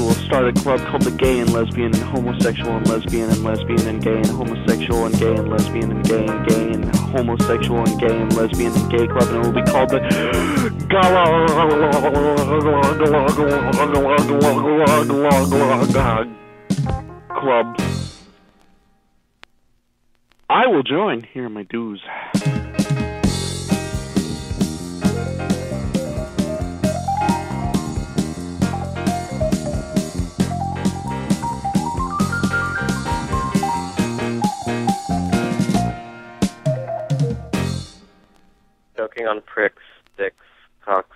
start a club called the Gay and Lesbian and Homosexual and Lesbian and Lesbian and Gay and Homosexual and Gay and Lesbian and Gay and Gay and Homosexual and Gay and Lesbian and Gay Club, and it will be called the Club. I will join. Here are my dues. on pricks, sticks, cocks,